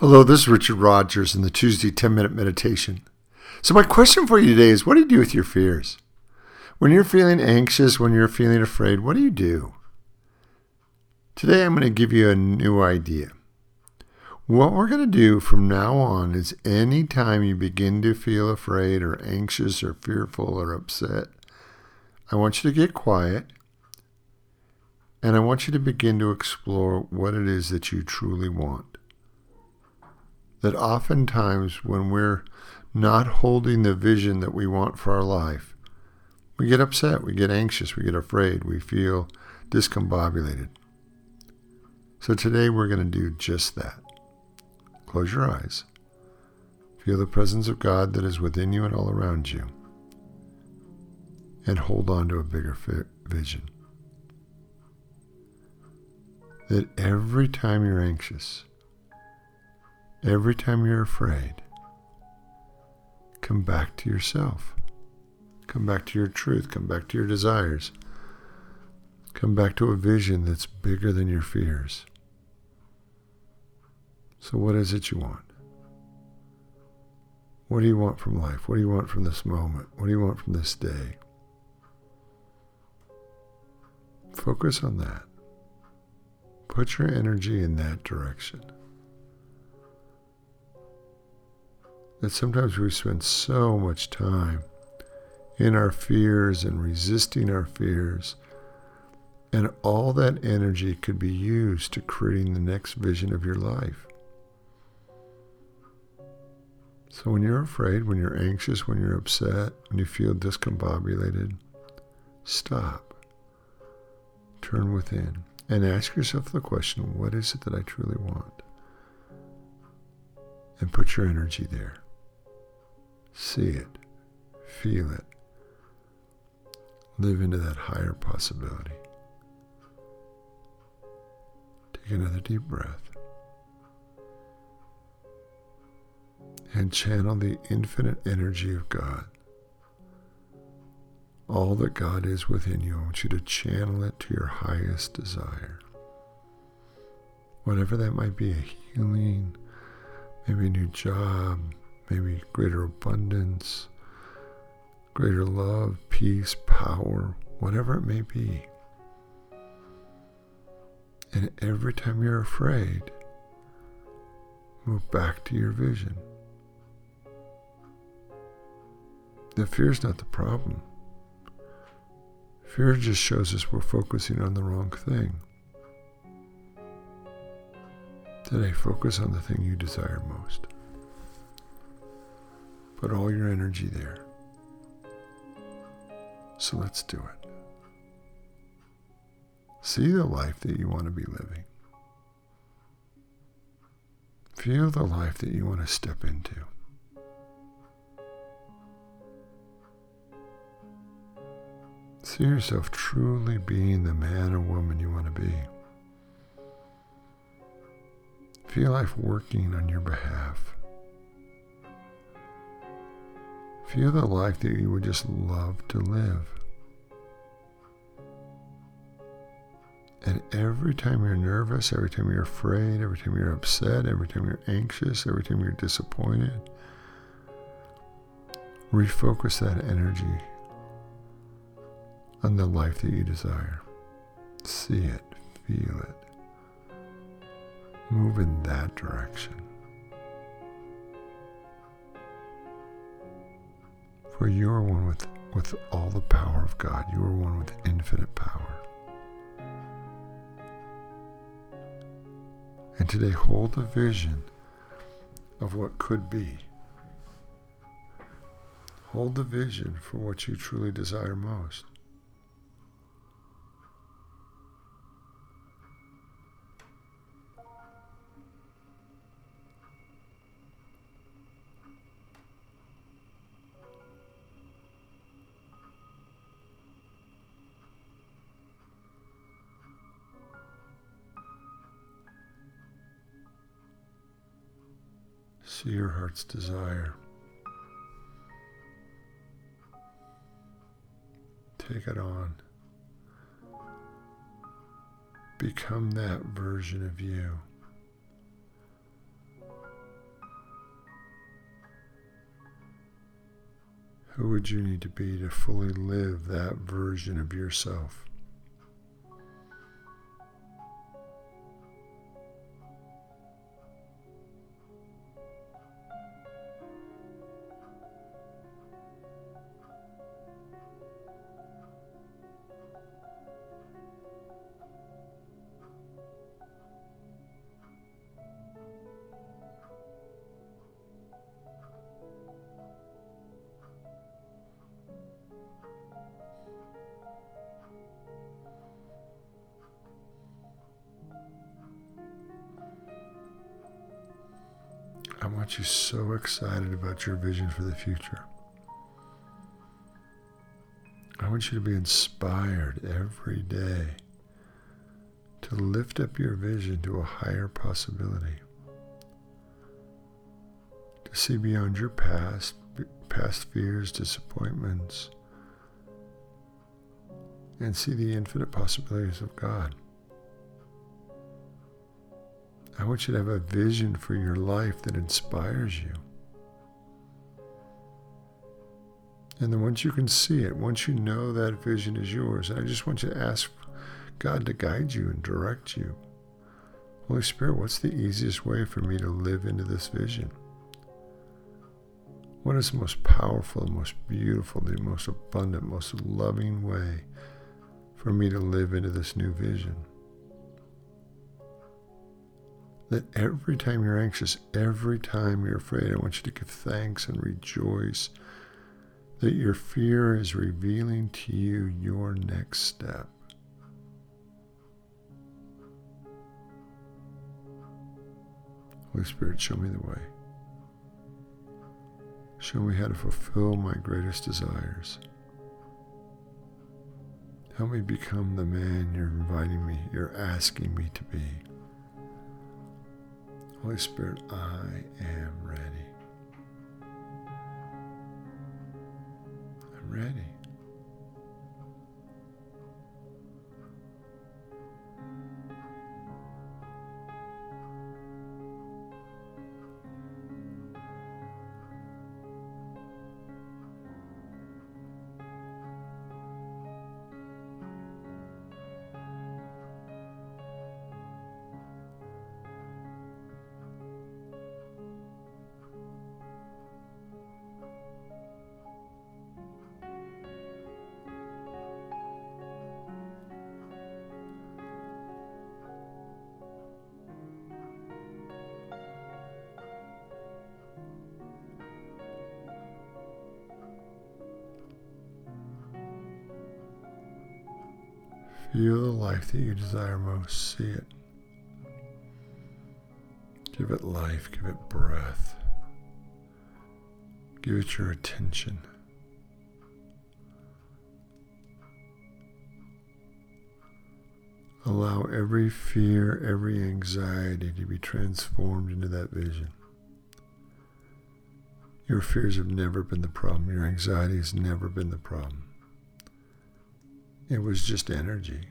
Hello, this is Richard Rogers in the Tuesday 10 minute meditation. So, my question for you today is what do you do with your fears? When you're feeling anxious, when you're feeling afraid, what do you do? Today, I'm going to give you a new idea. What we're going to do from now on is anytime you begin to feel afraid or anxious or fearful or upset, I want you to get quiet and I want you to begin to explore what it is that you truly want that oftentimes when we're not holding the vision that we want for our life, we get upset, we get anxious, we get afraid, we feel discombobulated. So today we're going to do just that. Close your eyes. Feel the presence of God that is within you and all around you. And hold on to a bigger vision. That every time you're anxious, Every time you're afraid, come back to yourself. Come back to your truth. Come back to your desires. Come back to a vision that's bigger than your fears. So, what is it you want? What do you want from life? What do you want from this moment? What do you want from this day? Focus on that. Put your energy in that direction. That sometimes we spend so much time in our fears and resisting our fears. And all that energy could be used to creating the next vision of your life. So when you're afraid, when you're anxious, when you're upset, when you feel discombobulated, stop. Turn within and ask yourself the question what is it that I truly want? And put your energy there. See it, feel it, live into that higher possibility. Take another deep breath and channel the infinite energy of God. All that God is within you, I want you to channel it to your highest desire. Whatever that might be a healing, maybe a new job, maybe greater abundance, greater love, peace, power, whatever it may be. And every time you're afraid, move back to your vision. The fear is not the problem. Fear just shows us we're focusing on the wrong thing. Today, focus on the thing you desire most. Put all your energy there. So let's do it. See the life that you want to be living. Feel the life that you want to step into. See yourself truly being the man or woman you want to be. Feel life working on your behalf. Feel the life that you would just love to live. And every time you're nervous, every time you're afraid, every time you're upset, every time you're anxious, every time you're disappointed, refocus that energy on the life that you desire. See it, feel it. Move in that direction. For you are one with, with all the power of God. You are one with infinite power. And today, hold the vision of what could be. Hold the vision for what you truly desire most. See your heart's desire. Take it on. Become that version of you. Who would you need to be to fully live that version of yourself? I want you so excited about your vision for the future. I want you to be inspired every day to lift up your vision to a higher possibility. To see beyond your past, past fears, disappointments, and see the infinite possibilities of God. I want you to have a vision for your life that inspires you. And then once you can see it, once you know that vision is yours, I just want you to ask God to guide you and direct you. Holy Spirit, what's the easiest way for me to live into this vision? What is the most powerful, the most beautiful, the most abundant, most loving way for me to live into this new vision? That every time you're anxious, every time you're afraid, I want you to give thanks and rejoice that your fear is revealing to you your next step. Holy Spirit, show me the way. Show me how to fulfill my greatest desires. Help me become the man you're inviting me, you're asking me to be. Holy Spirit, I am ready. I'm ready. Feel the life that you desire most. See it. Give it life. Give it breath. Give it your attention. Allow every fear, every anxiety to be transformed into that vision. Your fears have never been the problem. Your anxiety has never been the problem. It was just energy.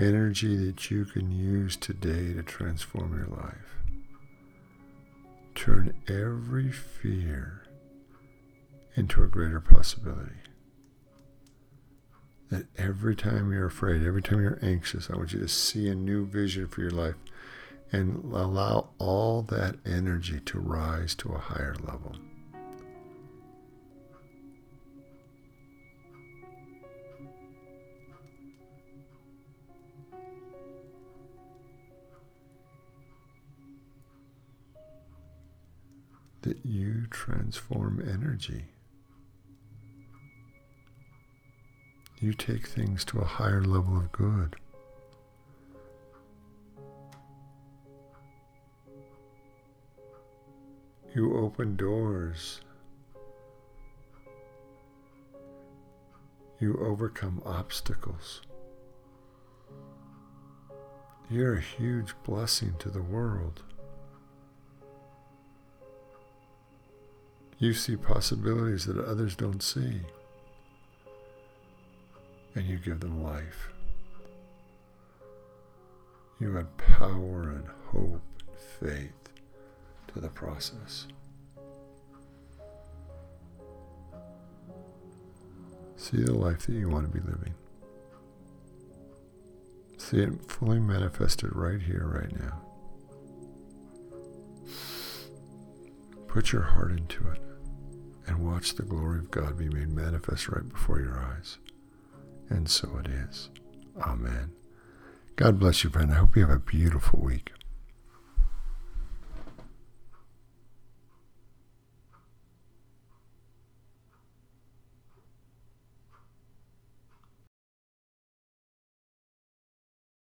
Energy that you can use today to transform your life. Turn every fear into a greater possibility. That every time you're afraid, every time you're anxious, I want you to see a new vision for your life and allow all that energy to rise to a higher level. That you transform energy. You take things to a higher level of good. You open doors. You overcome obstacles. You're a huge blessing to the world. You see possibilities that others don't see. And you give them life. You add power and hope and faith to the process. See the life that you want to be living. See it fully manifested right here, right now. Put your heart into it and watch the glory of God be made manifest right before your eyes. And so it is. Amen. God bless you, friend. I hope you have a beautiful week.